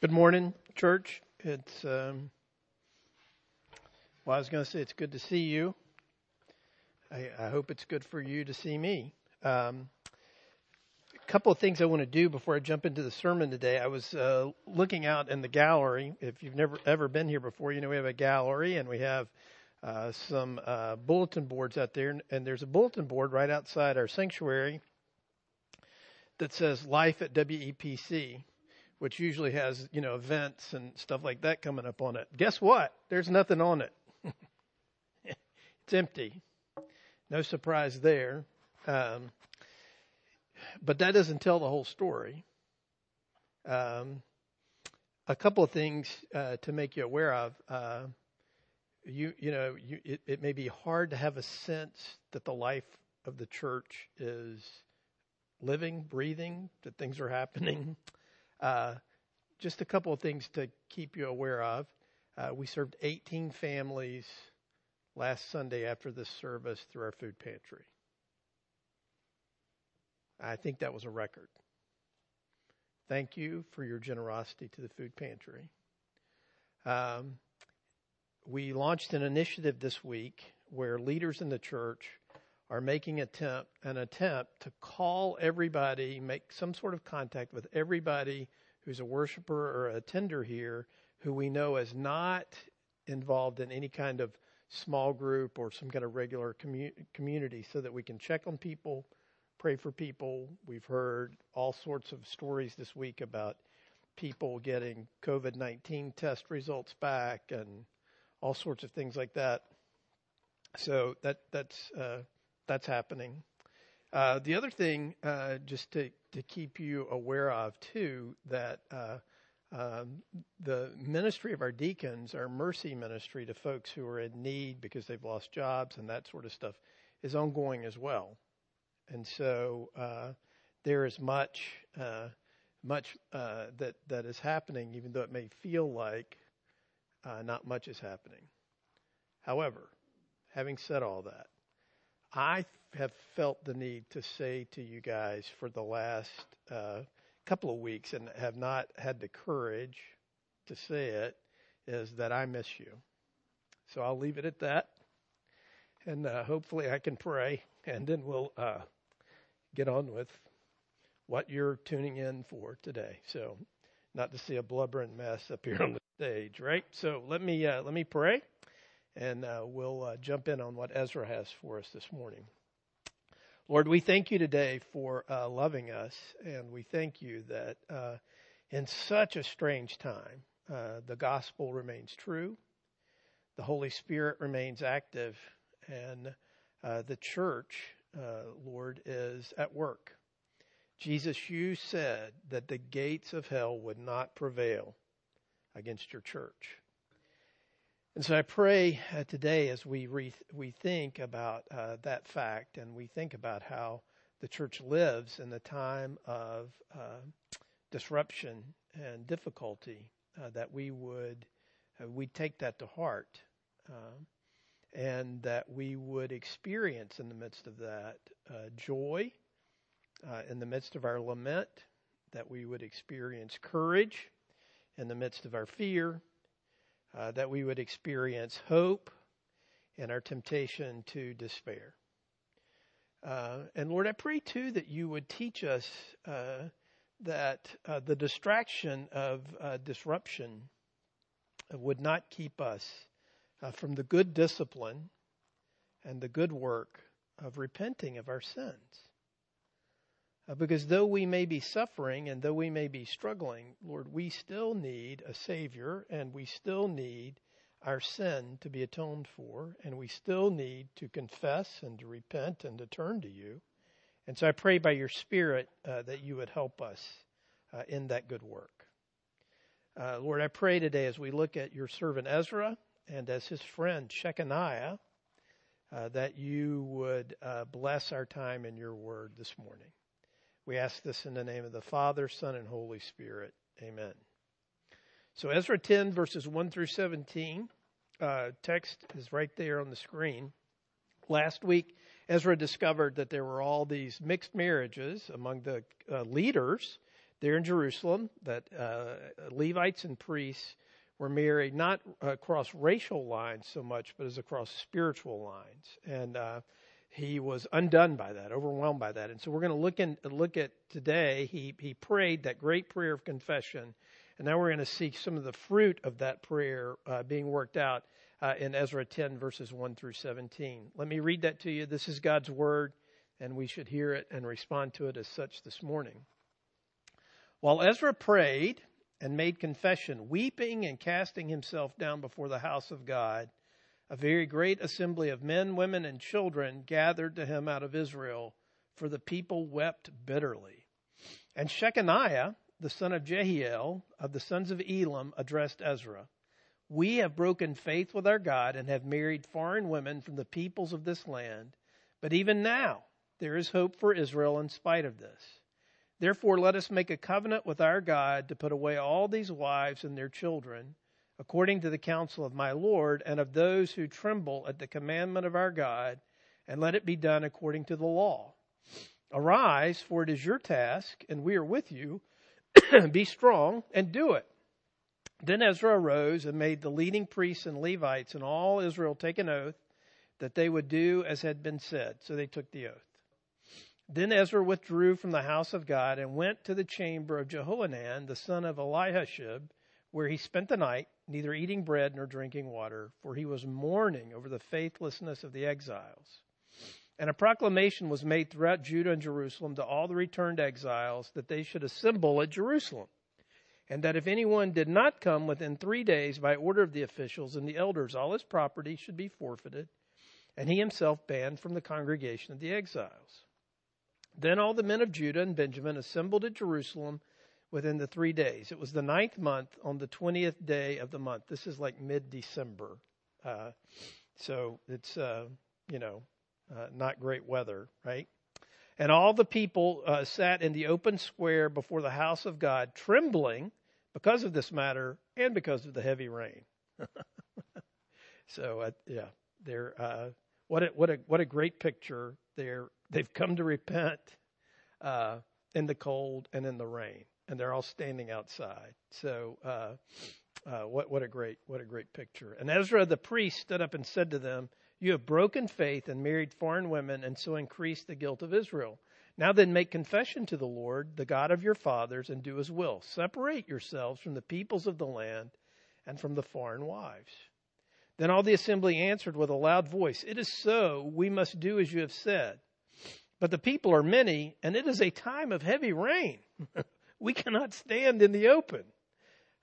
Good morning, church. It's um, well, I was going to say it's good to see you. I, I, hope it's good for you to see me. Um, a couple of things I want to do before I jump into the sermon today. I was uh, looking out in the gallery. If you've never ever been here before, you know we have a gallery and we have uh, some uh, bulletin boards out there, and, and there's a bulletin board right outside our sanctuary that says "Life at WEPC." Which usually has, you know, events and stuff like that coming up on it. Guess what? There's nothing on it. it's empty. No surprise there. Um, but that doesn't tell the whole story. Um, a couple of things uh, to make you aware of. Uh, you you know you, it, it may be hard to have a sense that the life of the church is living, breathing, that things are happening. Uh, just a couple of things to keep you aware of. Uh, we served 18 families last Sunday after this service through our food pantry. I think that was a record. Thank you for your generosity to the food pantry. Um, we launched an initiative this week where leaders in the church are making attempt, an attempt to call everybody, make some sort of contact with everybody who's a worshiper or a attender here who we know is not involved in any kind of small group or some kind of regular commu- community so that we can check on people, pray for people. We've heard all sorts of stories this week about people getting COVID 19 test results back and all sorts of things like that. So that that's uh, that's happening. Uh, the other thing, uh, just to to keep you aware of too, that uh, um, the ministry of our deacons, our mercy ministry to folks who are in need because they've lost jobs and that sort of stuff, is ongoing as well. And so uh, there is much, uh, much that that is happening, even though it may feel like not much is happening. However, having said all that, I have felt the need to say to you guys for the last uh, couple of weeks and have not had the courage to say it is that I miss you. So I'll leave it at that. And uh, hopefully I can pray and then we'll uh, get on with what you're tuning in for today. So not to see a blubbering mess up here on the stage, right? So let me uh, let me pray and uh, we'll uh, jump in on what Ezra has for us this morning. Lord, we thank you today for uh, loving us, and we thank you that uh, in such a strange time, uh, the gospel remains true, the Holy Spirit remains active, and uh, the church, Lord, is at work. Jesus, you said that the gates of hell would not prevail against your church. And so I pray uh, today as we re- we think about uh, that fact and we think about how the church lives in the time of uh, disruption and difficulty uh, that we would uh, we take that to heart um, and that we would experience in the midst of that uh, joy in the midst of our lament that we would experience courage in the midst of our fear uh, that we would experience hope in our temptation to despair. Uh, and Lord, I pray too that you would teach us uh, that uh, the distraction of uh, disruption would not keep us from the good discipline and the good work of repenting of our sins. Uh, because though we may be suffering and though we may be struggling, Lord, we still need a Savior and we still need our sin to be atoned for and we still need to confess and to repent and to turn to you. And so I pray by your Spirit uh, that you would help us uh, in that good work. Uh, Lord, I pray today as we look at your servant Ezra and as his friend Shechaniah, uh, that you would uh, bless our time in your word this morning. We ask this in the name of the Father, Son, and Holy Spirit. Amen. So Ezra 10 verses 1 through 17, uh, text is right there on the screen. Last week, Ezra discovered that there were all these mixed marriages among the uh, leaders there in Jerusalem that uh, Levites and priests were married not across racial lines so much, but as across spiritual lines. And uh, he was undone by that, overwhelmed by that. And so we're going to look in, look at today. He he prayed that great prayer of confession, and now we're going to see some of the fruit of that prayer uh, being worked out uh, in Ezra 10 verses 1 through 17. Let me read that to you. This is God's word, and we should hear it and respond to it as such this morning. While Ezra prayed and made confession, weeping and casting himself down before the house of God, a very great assembly of men, women, and children gathered to him out of Israel, for the people wept bitterly. And Shechaniah, the son of Jehiel, of the sons of Elam, addressed Ezra. We have broken faith with our God and have married foreign women from the peoples of this land, but even now there is hope for Israel in spite of this. Therefore, let us make a covenant with our God to put away all these wives and their children, according to the counsel of my Lord and of those who tremble at the commandment of our God, and let it be done according to the law. Arise, for it is your task, and we are with you. be strong and do it. Then Ezra arose and made the leading priests and Levites and all Israel take an oath that they would do as had been said. So they took the oath. Then Ezra withdrew from the house of God and went to the chamber of Jehohanan, the son of Eliashib, where he spent the night, neither eating bread nor drinking water, for he was mourning over the faithlessness of the exiles. And a proclamation was made throughout Judah and Jerusalem to all the returned exiles that they should assemble at Jerusalem, and that if anyone did not come within three days by order of the officials and the elders, all his property should be forfeited, and he himself banned from the congregation of the exiles. Then all the men of Judah and Benjamin assembled at Jerusalem within the three days. It was the ninth month on the 20th day of the month. This is like mid December. Uh, so it's, uh, you know, uh, not great weather, right? And all the people uh, sat in the open square before the house of God, trembling because of this matter and because of the heavy rain. so, uh, yeah, they're, uh, what a, what a, what a great picture. They're, they've come to repent, in the cold and in the rain, and they're all standing outside. So, uh, uh, what, what a great, what a great picture. And Ezra the priest stood up and said to them, you have broken faith and married foreign women and so increased the guilt of Israel. Now then make confession to the Lord, the God of your fathers, and do his will. Separate yourselves from the peoples of the land and from the foreign wives. Then all the assembly answered with a loud voice, It is so, we must do as you have said. But the people are many, and it is a time of heavy rain. we cannot stand in the open.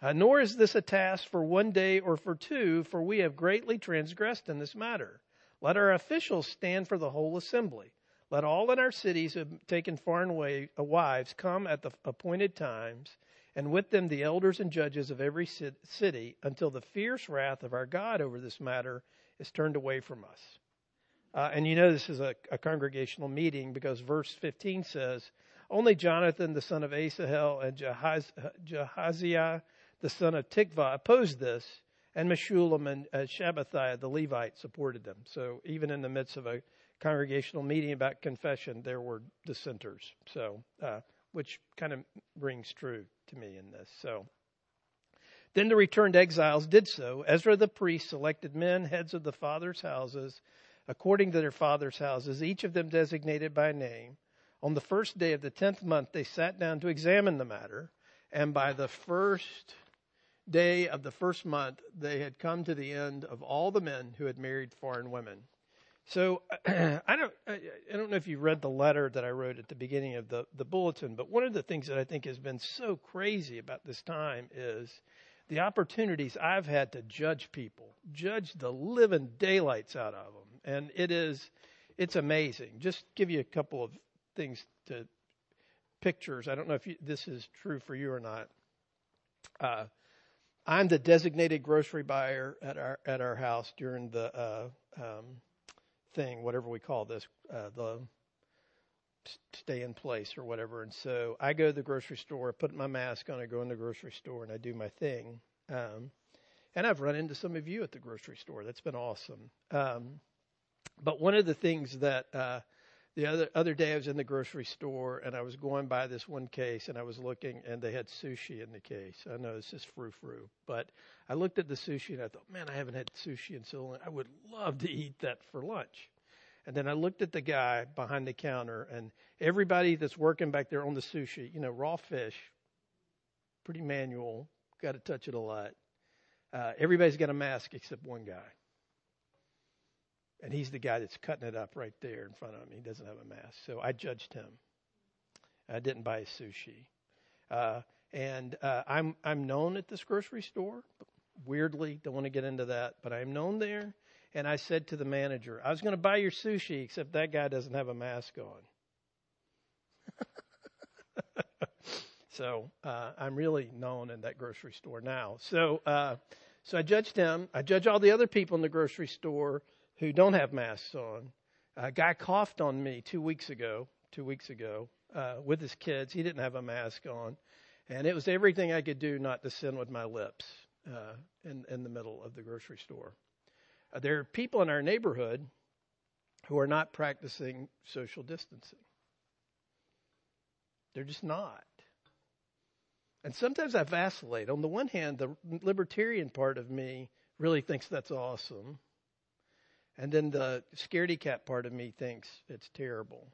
Uh, nor is this a task for one day or for two, for we have greatly transgressed in this matter. Let our officials stand for the whole assembly. Let all in our cities have taken foreign wives come at the appointed times, and with them the elders and judges of every city, until the fierce wrath of our God over this matter is turned away from us. Uh, and you know this is a, a, congregational meeting because verse 15 says, Only Jonathan the son of Asahel and Jahaz, Jahaziah the son of Tikvah opposed this, and Meshullam and uh, Shabbathiah, the Levite, supported them. So even in the midst of a congregational meeting about confession, there were dissenters. So, uh, which kind of rings true to me in this. So, then the returned exiles did so. Ezra the priest selected men, heads of the fathers' houses, according to their fathers' houses, each of them designated by name. On the first day of the tenth month, they sat down to examine the matter, and by the first day of the first month, they had come to the end of all the men who had married foreign women. So I don't I don't know if you read the letter that I wrote at the beginning of the the bulletin, but one of the things that I think has been so crazy about this time is the opportunities I've had to judge people, judge the living daylights out of them, and it is it's amazing. Just give you a couple of things to pictures. I don't know if you, this is true for you or not. Uh, I'm the designated grocery buyer at our at our house during the uh, um, thing, whatever we call this, uh, the stay in place or whatever. And so I go to the grocery store, put my mask on, I go in the grocery store, and I do my thing. Um, and I've run into some of you at the grocery store. That's been awesome. Um, but one of the things that uh, the other other day I was in the grocery store and I was going by this one case and I was looking and they had sushi in the case. I know this is frou frou, but I looked at the sushi and I thought, man, I haven't had sushi in so long. I would love to eat that for lunch. And then I looked at the guy behind the counter and everybody that's working back there on the sushi, you know, raw fish, pretty manual, got to touch it a lot. Uh, everybody's got a mask except one guy. And he's the guy that's cutting it up right there in front of me. He doesn't have a mask. So I judged him. I didn't buy sushi. Uh, and uh, I'm I'm known at this grocery store. Weirdly, don't want to get into that, but I'm known there. And I said to the manager, I was going to buy your sushi, except that guy doesn't have a mask on. so uh, I'm really known in that grocery store now. So uh, so I judged him. I judge all the other people in the grocery store who don't have masks on. A guy coughed on me two weeks ago, two weeks ago, uh, with his kids. He didn't have a mask on. And it was everything I could do not to sin with my lips uh, in, in the middle of the grocery store. Uh, there are people in our neighborhood who are not practicing social distancing. They're just not. And sometimes I vacillate. On the one hand, the libertarian part of me really thinks that's awesome. And then the scaredy cat part of me thinks it's terrible.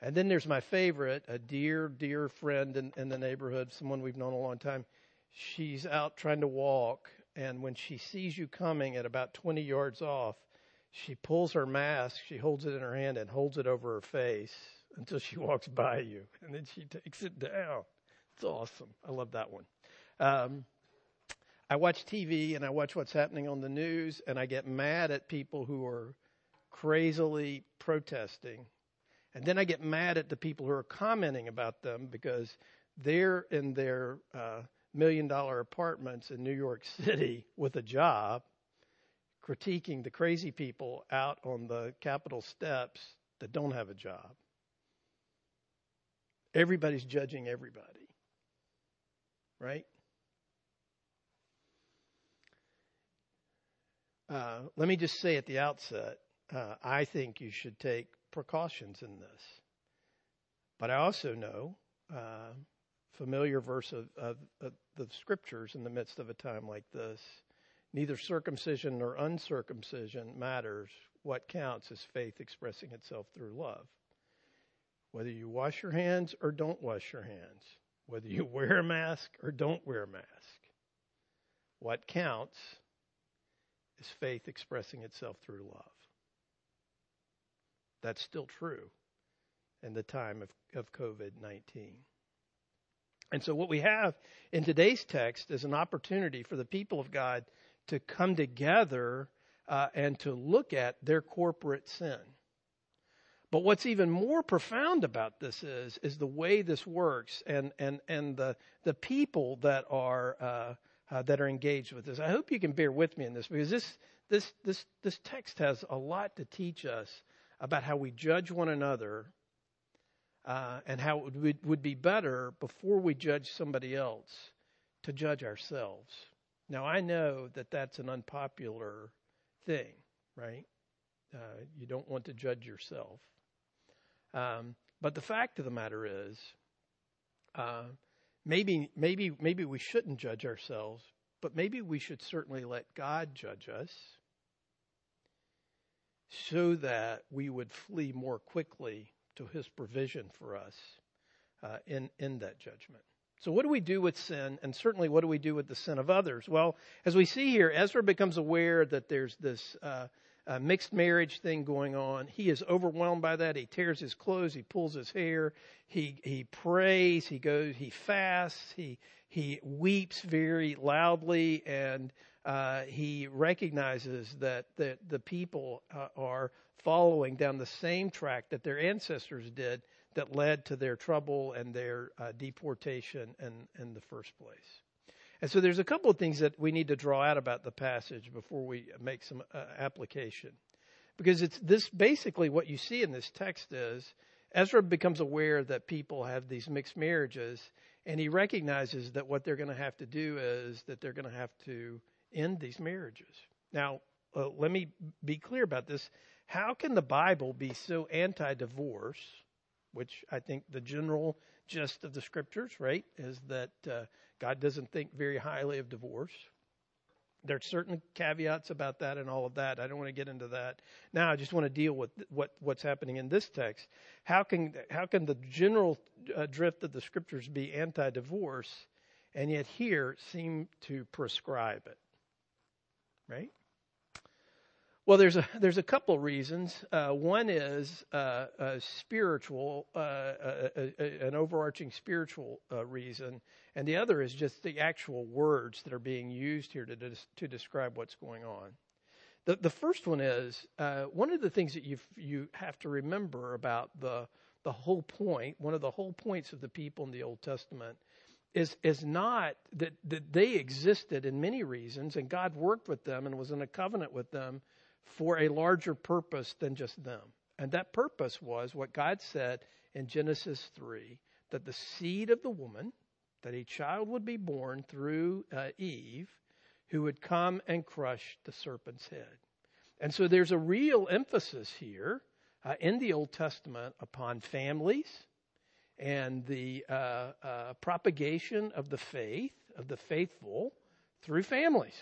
And then there's my favorite, a dear, dear friend in, in the neighborhood, someone we've known a long time. She's out trying to walk, and when she sees you coming at about 20 yards off, she pulls her mask, she holds it in her hand and holds it over her face until she walks by you, and then she takes it down. It's awesome. I love that one. Um, I watch TV and I watch what's happening on the news and I get mad at people who are crazily protesting. And then I get mad at the people who are commenting about them because they're in their uh, million dollar apartments in New York City with a job, critiquing the crazy people out on the Capitol steps that don't have a job. Everybody's judging everybody, right? Uh, let me just say at the outset, uh, I think you should take precautions in this. But I also know, uh, familiar verse of, of, of, the scriptures in the midst of a time like this, neither circumcision nor uncircumcision matters. What counts is faith expressing itself through love. Whether you wash your hands or don't wash your hands, whether you wear a mask or don't wear a mask, what counts is faith expressing itself through love. That's still true in the time of, of COVID 19. And so, what we have in today's text is an opportunity for the people of God to come together uh, and to look at their corporate sin. But what's even more profound about this is is the way this works and and and the the people that are uh, uh, that are engaged with this. I hope you can bear with me in this because this this this this text has a lot to teach us about how we judge one another uh, and how it would, would be better before we judge somebody else to judge ourselves. Now I know that that's an unpopular thing, right? Uh, you don't want to judge yourself. Um, but the fact of the matter is, uh, maybe maybe maybe we shouldn't judge ourselves, but maybe we should certainly let God judge us so that we would flee more quickly to his provision for us uh, in in that judgment. So what do we do with sin and certainly what do we do with the sin of others? Well, as we see here, Ezra becomes aware that there's this uh, uh, mixed marriage thing going on. He is overwhelmed by that. He tears his clothes. He pulls his hair. He he prays. He goes. He fasts. He he weeps very loudly, and uh, he recognizes that that the people uh, are following down the same track that their ancestors did, that led to their trouble and their uh, deportation in in the first place. And so there's a couple of things that we need to draw out about the passage before we make some uh, application. Because it's this basically what you see in this text is Ezra becomes aware that people have these mixed marriages and he recognizes that what they're going to have to do is that they're going to have to end these marriages. Now, uh, let me be clear about this. how can the Bible be so anti-divorce, which I think the general gist of the scriptures, right, is that uh, God doesn't think very highly of divorce. There's certain caveats about that and all of that. I don't want to get into that now. I just want to deal with what what's happening in this text. How can how can the general uh, drift of the scriptures be anti-divorce, and yet here seem to prescribe it? Right. Well, there's a there's a couple reasons. Uh, one is uh, a spiritual, uh, a, a, an overarching spiritual uh, reason, and the other is just the actual words that are being used here to to describe what's going on. The the first one is uh, one of the things that you you have to remember about the the whole point. One of the whole points of the people in the Old Testament is is not that that they existed in many reasons, and God worked with them and was in a covenant with them for a larger purpose than just them. And that purpose was what God said in Genesis 3 that the seed of the woman, that a child would be born through uh, Eve, who would come and crush the serpent's head. And so there's a real emphasis here uh, in the Old Testament upon families and the uh, uh propagation of the faith, of the faithful, through families.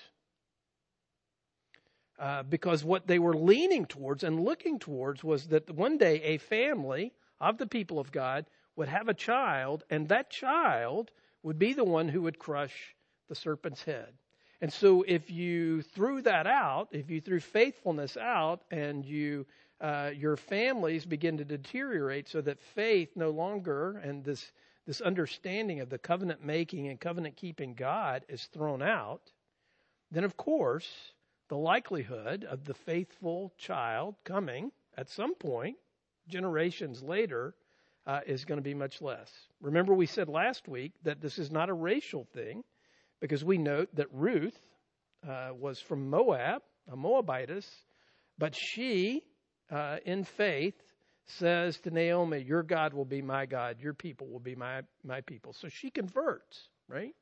Uh, because what they were leaning towards and looking towards was that one day a family of the people of God would have a child, and that child would be the one who would crush the serpent's head. And so, if you threw that out, if you threw faithfulness out, and you uh, your families begin to deteriorate, so that faith no longer and this this understanding of the covenant making and covenant keeping God is thrown out, then of course the likelihood of the faithful child coming at some point, generations later, uh, is going to be much less. Remember, we said last week that this is not a racial thing because we note that Ruth uh, was from Moab, a Moabitess, but she, uh, in faith, says to Naomi, Your God will be my God, your people will be my, my people. So she converts, right?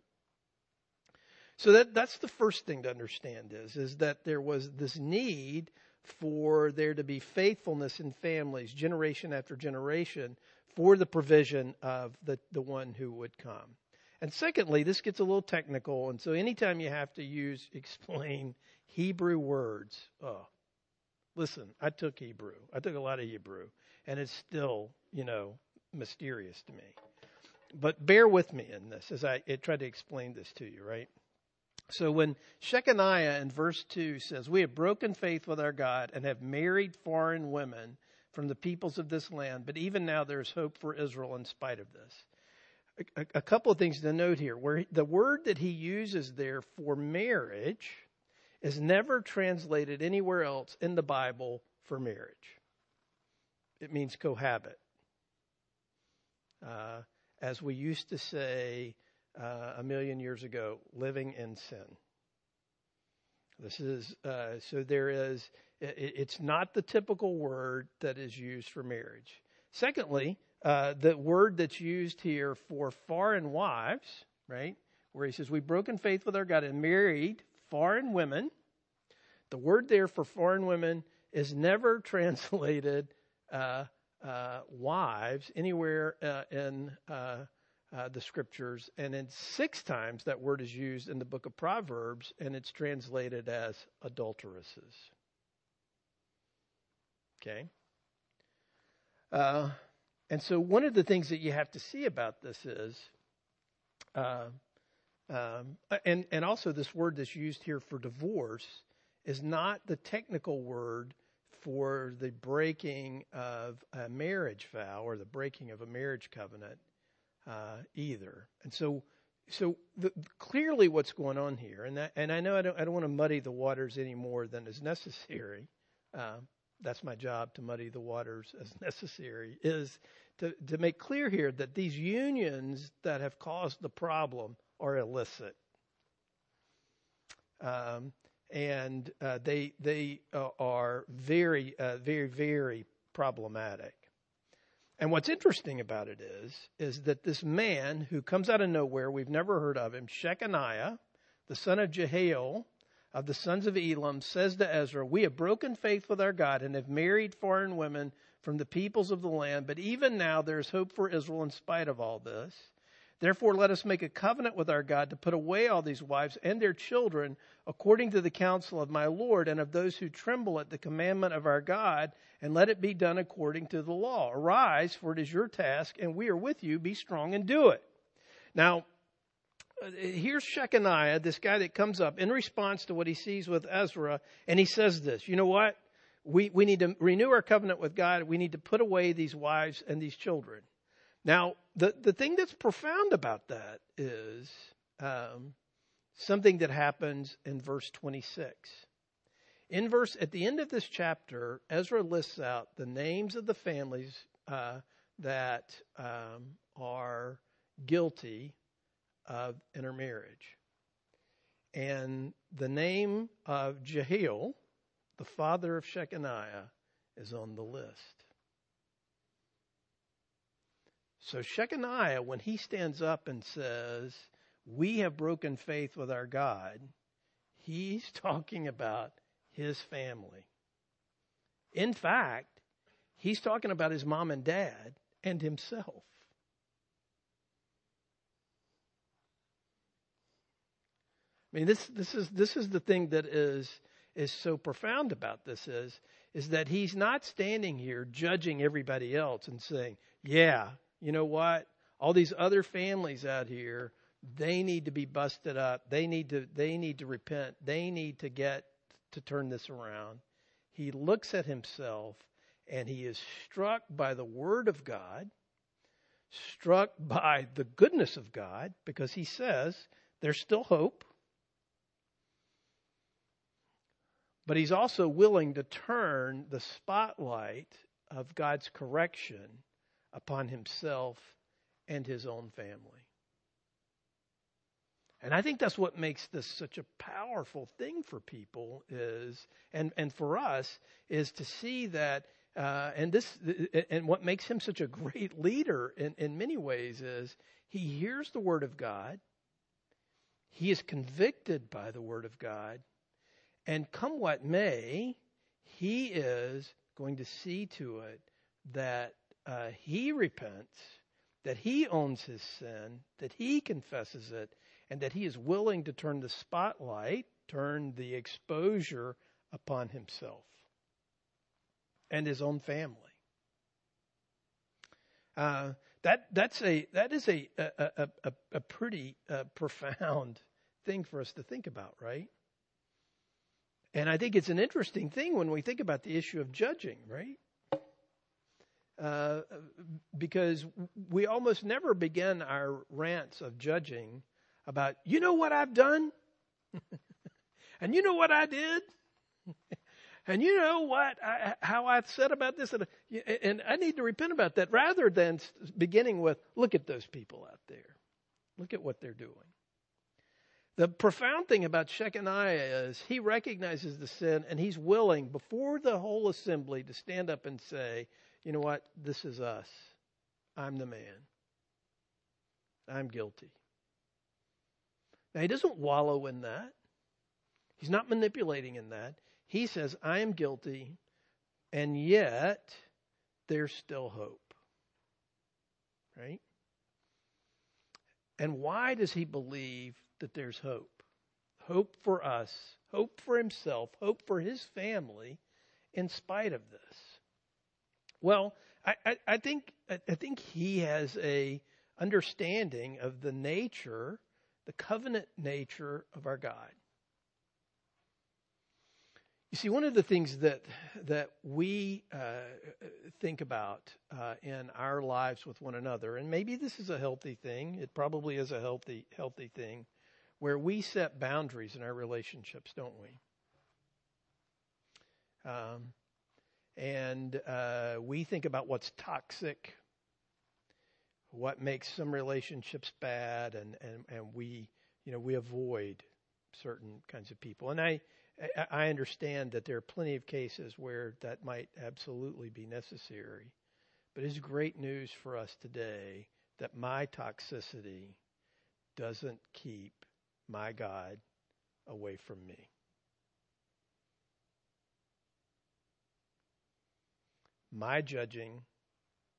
So that that's the first thing to understand is is that there was this need for there to be faithfulness in families, generation after generation, for the provision of the, the one who would come. And secondly, this gets a little technical, and so anytime you have to use explain Hebrew words, oh, listen, I took Hebrew. I took a lot of Hebrew, and it's still, you know, mysterious to me. But bear with me in this as I, I try to explain this to you, right? So when Shechaniah in verse 2 says, We have broken faith with our God and have married foreign women from the peoples of this land, but even now there's hope for Israel in spite of this. A, a couple of things to note here. Where the word that he uses there for marriage is never translated anywhere else in the Bible for marriage. It means cohabit. Uh, as we used to say, uh, a million years ago, living in sin. This is, uh, so there is, it, it's not the typical word that is used for marriage. Secondly, uh, the word that's used here for foreign wives, right, where he says, We've broken faith with our God and married foreign women. The word there for foreign women is never translated uh, uh, wives anywhere uh, in uh, the scriptures, and then six times that word is used in the book of Proverbs, and it's translated as adulteresses. Okay? Uh, and so, one of the things that you have to see about this is, uh, um, and, and also this word that's used here for divorce is not the technical word for the breaking of a marriage vow or the breaking of a marriage covenant uh, either. And so, so the, clearly, what's going on here, and that, and I know I don't, I don't want to muddy the waters any more than is necessary. Uh, that's my job to muddy the waters as necessary. Is to to make clear here that these unions that have caused the problem are illicit. Um, and uh, they they uh, are very uh, very very problematic. And what's interesting about it is, is that this man who comes out of nowhere, we've never heard of him, Shechaniah, the son of Jehiel, of the sons of Elam says to Ezra, We have broken faith with our God and have married foreign women from the peoples of the land, but even now there is hope for Israel in spite of all this. Therefore, let us make a covenant with our God to put away all these wives and their children according to the counsel of my Lord and of those who tremble at the commandment of our God, and let it be done according to the law. Arise, for it is your task, and we are with you. Be strong and do it. Now, uh, here's Shechaniah, this guy that comes up in response to what he sees with Ezra, and he says this You know what? We, we need to renew our covenant with God. We need to put away these wives and these children. Now, the, the thing that's profound about that is um, something that happens in verse 26. In verse, at the end of this chapter, Ezra lists out the names of the families uh, that um, are guilty of intermarriage. And the name of Jehiel, the father of Shechaniah, is on the list. So Shechaniah, when he stands up and says, We have broken faith with our God, he's talking about his family. In fact, he's talking about his mom and dad and himself. I mean, this, this is, this is the thing that is, is so profound about this is, is that he's not standing here judging everybody else and saying, yeah, you know what? All these other families out here, they need to be busted up. They need to they need to repent. They need to get to turn this around. He looks at himself and he is struck by the word of God, struck by the goodness of God because he says there's still hope. But he's also willing to turn the spotlight of God's correction upon himself and his own family. And I think that's what makes this such a powerful thing for people is, and, and for us, is to see that, uh, and this, and what makes him such a great leader in, in many ways is he hears the word of God, he is convicted by the word of God, and come what may, he is going to see to it that uh, he repents, that he owns his sin, that he confesses it, and that he is willing to turn the spotlight, turn the exposure upon himself and his own family. Uh, that that's a that is a a a, a pretty uh, profound thing for us to think about, right? And I think it's an interesting thing when we think about the issue of judging, right? Uh, because we almost never begin our rants of judging about, you know what I've done? and you know what I did? and you know what, I, how I've said about this, and, and I need to repent about that, rather than beginning with, look at those people out there. Look at what they're doing. The profound thing about Shechaniah is he recognizes the sin and he's willing before the whole assembly to stand up and say, you know what? This is us. I'm the man. I'm guilty. Now, he doesn't wallow in that. He's not manipulating in that. He says, I am guilty, and yet there's still hope. Right? And why does he believe that there's hope? Hope for us, hope for himself, hope for his family in spite of this. Well, I, I, I think I think he has a understanding of the nature, the covenant nature of our God. You see, one of the things that that we uh, think about uh, in our lives with one another, and maybe this is a healthy thing. It probably is a healthy healthy thing, where we set boundaries in our relationships, don't we? Um, and uh, we think about what's toxic, what makes some relationships bad, and, and, and we, you know, we avoid certain kinds of people. And I, I understand that there are plenty of cases where that might absolutely be necessary. But it's great news for us today that my toxicity doesn't keep my God away from me. My judging,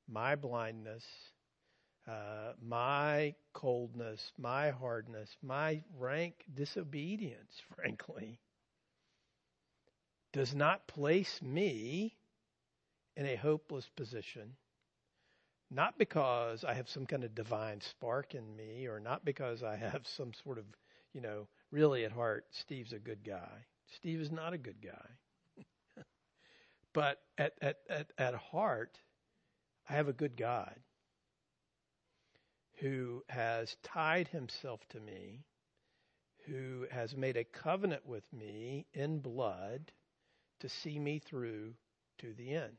my blindness, uh, my coldness, my hardness, my rank disobedience, frankly, does not place me in a hopeless position. Not because I have some kind of divine spark in me, or not because I have some sort of, you know, really at heart, Steve's a good guy. Steve is not a good guy. But at, at, at, at heart, I have a good God who has tied himself to me, who has made a covenant with me in blood to see me through to the end.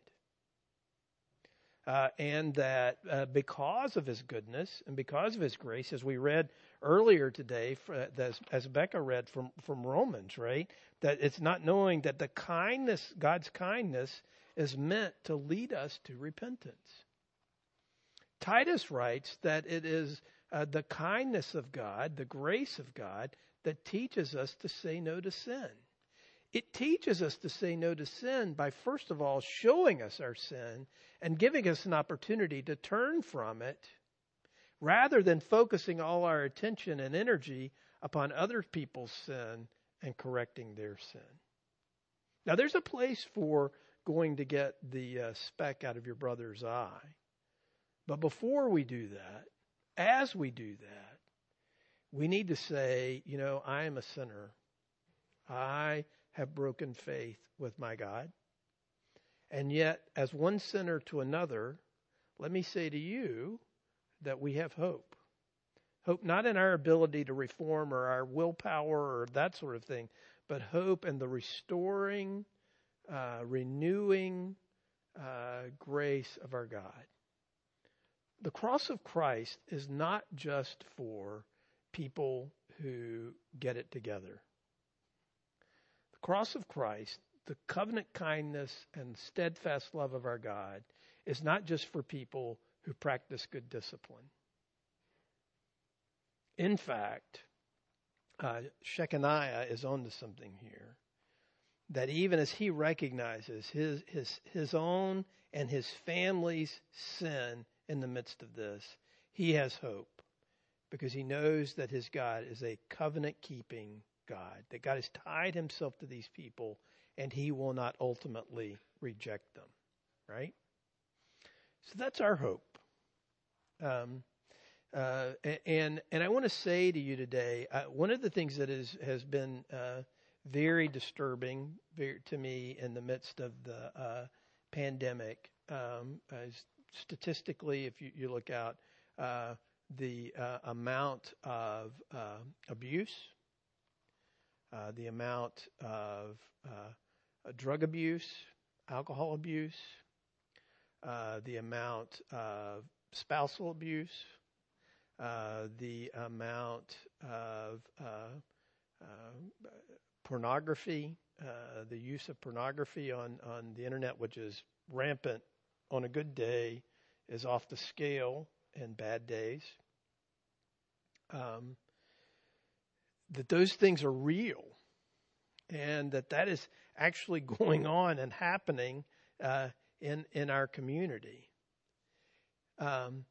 Uh, and that uh, because of his goodness and because of his grace, as we read earlier today, for, as, as Becca read from, from Romans, right? That it's not knowing that the kindness, God's kindness, is meant to lead us to repentance. Titus writes that it is uh, the kindness of God, the grace of God, that teaches us to say no to sin. It teaches us to say no to sin by first of all showing us our sin and giving us an opportunity to turn from it rather than focusing all our attention and energy upon other people's sin and correcting their sin. Now there's a place for going to get the uh, speck out of your brother's eye. But before we do that, as we do that, we need to say, you know, I am a sinner. I have broken faith with my God. And yet, as one sinner to another, let me say to you that we have hope. Hope not in our ability to reform or our willpower or that sort of thing, but hope in the restoring, uh, renewing uh, grace of our God the cross of Christ is not just for people who get it together. The cross of Christ, the covenant kindness and steadfast love of our God, is not just for people who practice good discipline. In fact, uh, Shechaniah is onto something here. That even as he recognizes his, his, his own and his family's sin in the midst of this, he has hope because he knows that his God is a covenant keeping God, that God has tied himself to these people and he will not ultimately reject them, right? So that's our hope. Um, uh, and and I want to say to you today, uh, one of the things that is has been uh, very disturbing to me in the midst of the uh, pandemic um, is statistically, if you, you look out, uh, the uh, amount of abuse, uh, the amount of uh, drug abuse, alcohol abuse, uh, the amount of spousal abuse, the amount of pornography, the use of pornography on, on the internet, which is rampant on a good day is off the scale in bad days. Um, that those things are real and that that is actually going on and happening uh, in in our community. Um,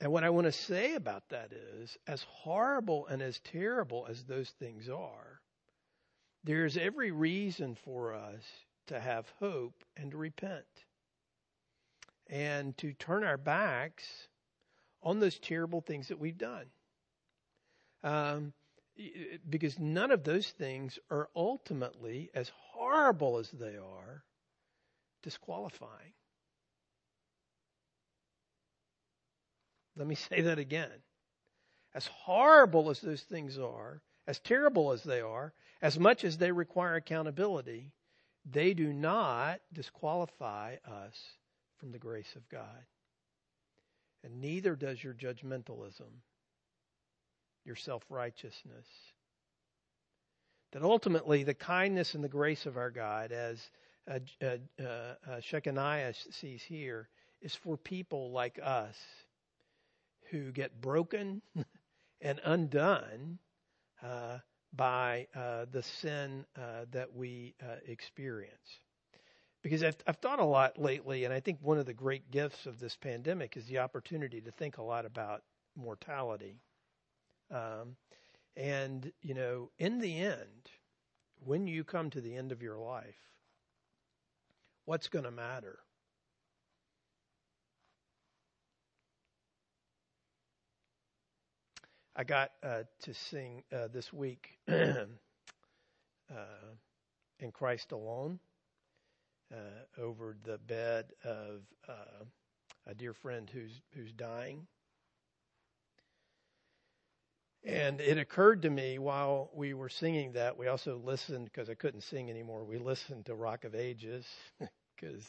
and what I want to say about that is, as horrible and as terrible as those things are, there's every reason for us to have hope and to repent and to turn our backs on those terrible things that we've done. Um, because none of those things are ultimately, as horrible as they are, disqualifying. Let me say that again. As horrible as those things are, as terrible as they are, as much as they require accountability, they do not disqualify us from the grace of God. And neither does your judgmentalism, your self righteousness. That ultimately the kindness and the grace of our God, as uh, uh, uh, Shechaniah sees here, is for people like us who get broken and undone uh, by uh, the sin uh, that we experience. because I've, I've thought a lot lately, and I think one of the great gifts of this pandemic is the opportunity to think a lot about mortality. Um, and, you know, in the end, when you come to the end of your life, what's going to matter? I got uh, to sing uh, this week uh, in Christ Alone uh, over the bed of uh, a dear friend who's who's dying. And it occurred to me while we were singing that, we also listened, because I couldn't sing anymore, we listened to Rock of Ages, because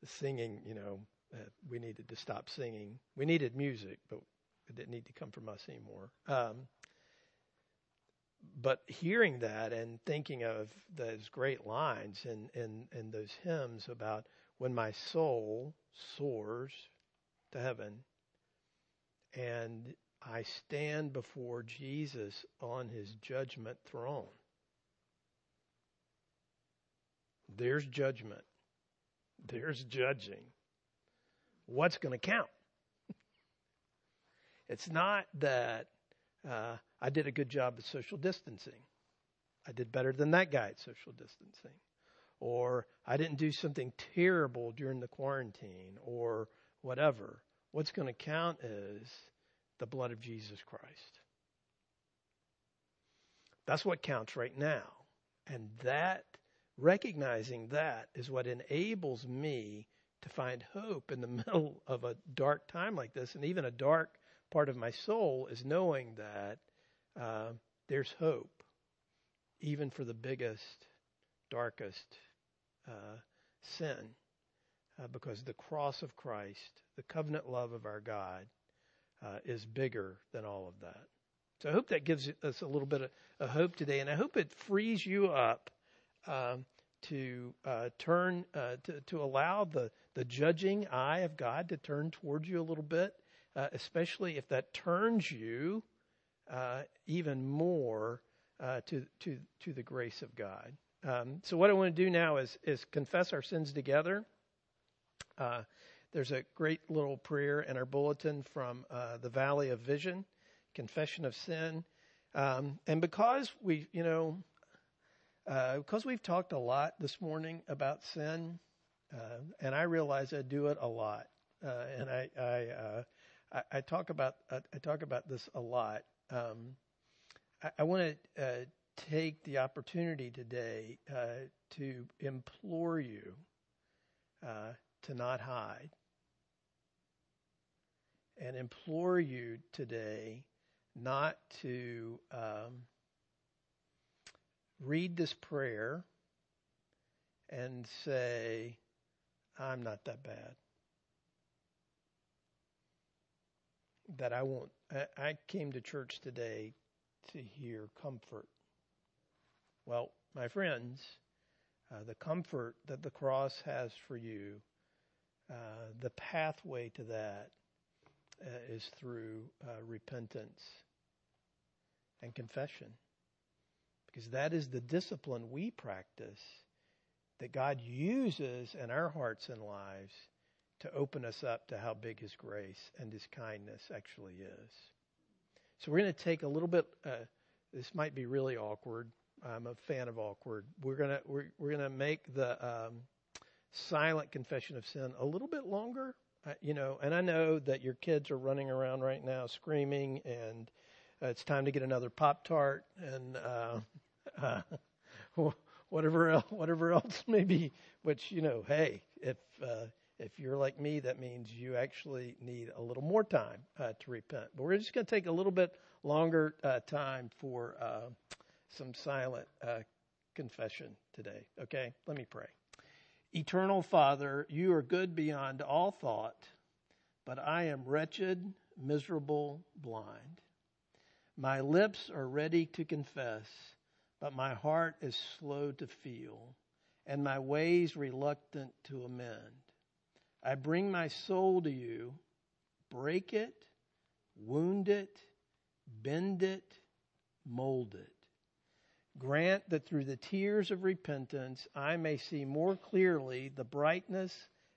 the singing, you know, uh, we needed to stop singing. We needed music, but it didn't need to come from us anymore. Um, but hearing that and thinking of those great lines and in, in those hymns about when my soul soars to heaven and I stand before Jesus on his judgment throne. There's judgment. There's judging. What's going to count? it's not that uh, I did a good job at social distancing. I did better than that guy at social distancing. Or I didn't do something terrible during the quarantine or whatever. What's going to count is the blood of Jesus Christ. That's what counts right now. And that, recognizing that, is what enables me to find hope in the middle of a dark time like this, and even a dark part of my soul is knowing that uh, there's hope, even for the biggest, darkest uh, sin, uh, because the cross of Christ, the covenant love of our God, uh, is bigger than all of that. So I hope that gives us a little bit of, hope today, and I hope it frees you up um, to uh, turn uh, to, to allow the the judging eye of God to turn towards you a little bit uh, especially if that turns you uh, even more uh, to to to the grace of God. Um, so what I want to do now is is confess our sins together. Uh, there's a great little prayer in our bulletin from uh, the Valley of Vision, confession of sin, um, and because we, you know, uh, because we've talked a lot this morning about sin, and I realize I do it a lot, and I, I I, I talk about uh, I talk about this a lot. Um, I, I want to uh, take the opportunity today uh, to implore you uh, to not hide, and implore you today not to um, read this prayer and say, "I'm not that bad." that I want. I came to church today to hear comfort. Well, my friends, uh, the comfort that the cross has for you, uh, the pathway to that uh, is through uh, repentance and confession. Because that is the discipline we practice that God uses in our hearts and lives to open us up to how big His grace and His kindness actually is. So we're going to take a little bit. Uh, this might be really awkward. I'm a fan of awkward. We're gonna we're we're gonna make the um, silent confession of sin a little bit longer. Uh, you know, and I know that your kids are running around right now screaming, and uh, it's time to get another pop tart and uh, uh, whatever else, whatever else maybe. Which you know, hey, if uh, if you're like me, that means you actually need a little more time uh, to repent. But we're just going to take a little bit longer uh, time for uh, some silent uh, confession today. Okay, let me pray. Eternal Father, you are good beyond all thought, but I am wretched, miserable, blind. My lips are ready to confess, but my heart is slow to feel, and my ways reluctant to amend. I bring my soul to you, break it, wound it, bend it, mold it. Grant that through the tears of repentance I may see more clearly the brightness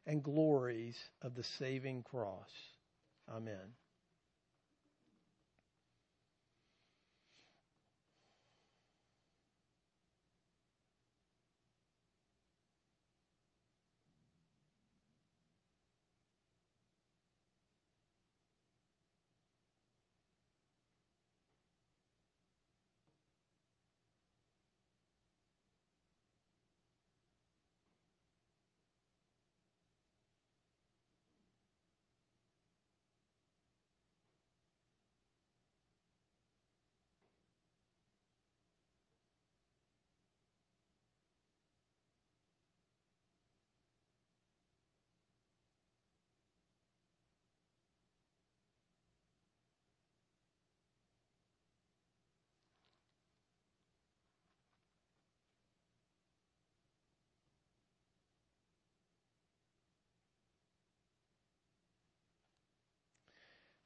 and glories of the saving cross. Amen.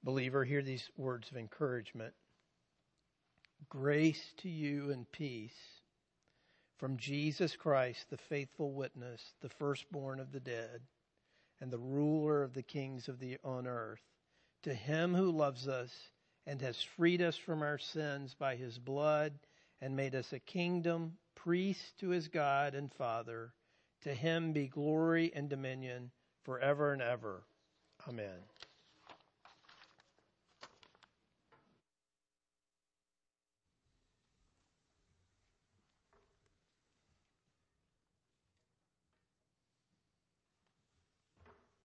Believer, hear these words of encouragement. Grace to you and peace from Jesus Christ, the faithful witness, the firstborn of the dead, and the ruler of the kings of the on earth, to him who loves us and has freed us from our sins by his blood and made us a kingdom, priest to his God and Father. To him be glory and dominion forever and ever. Amen.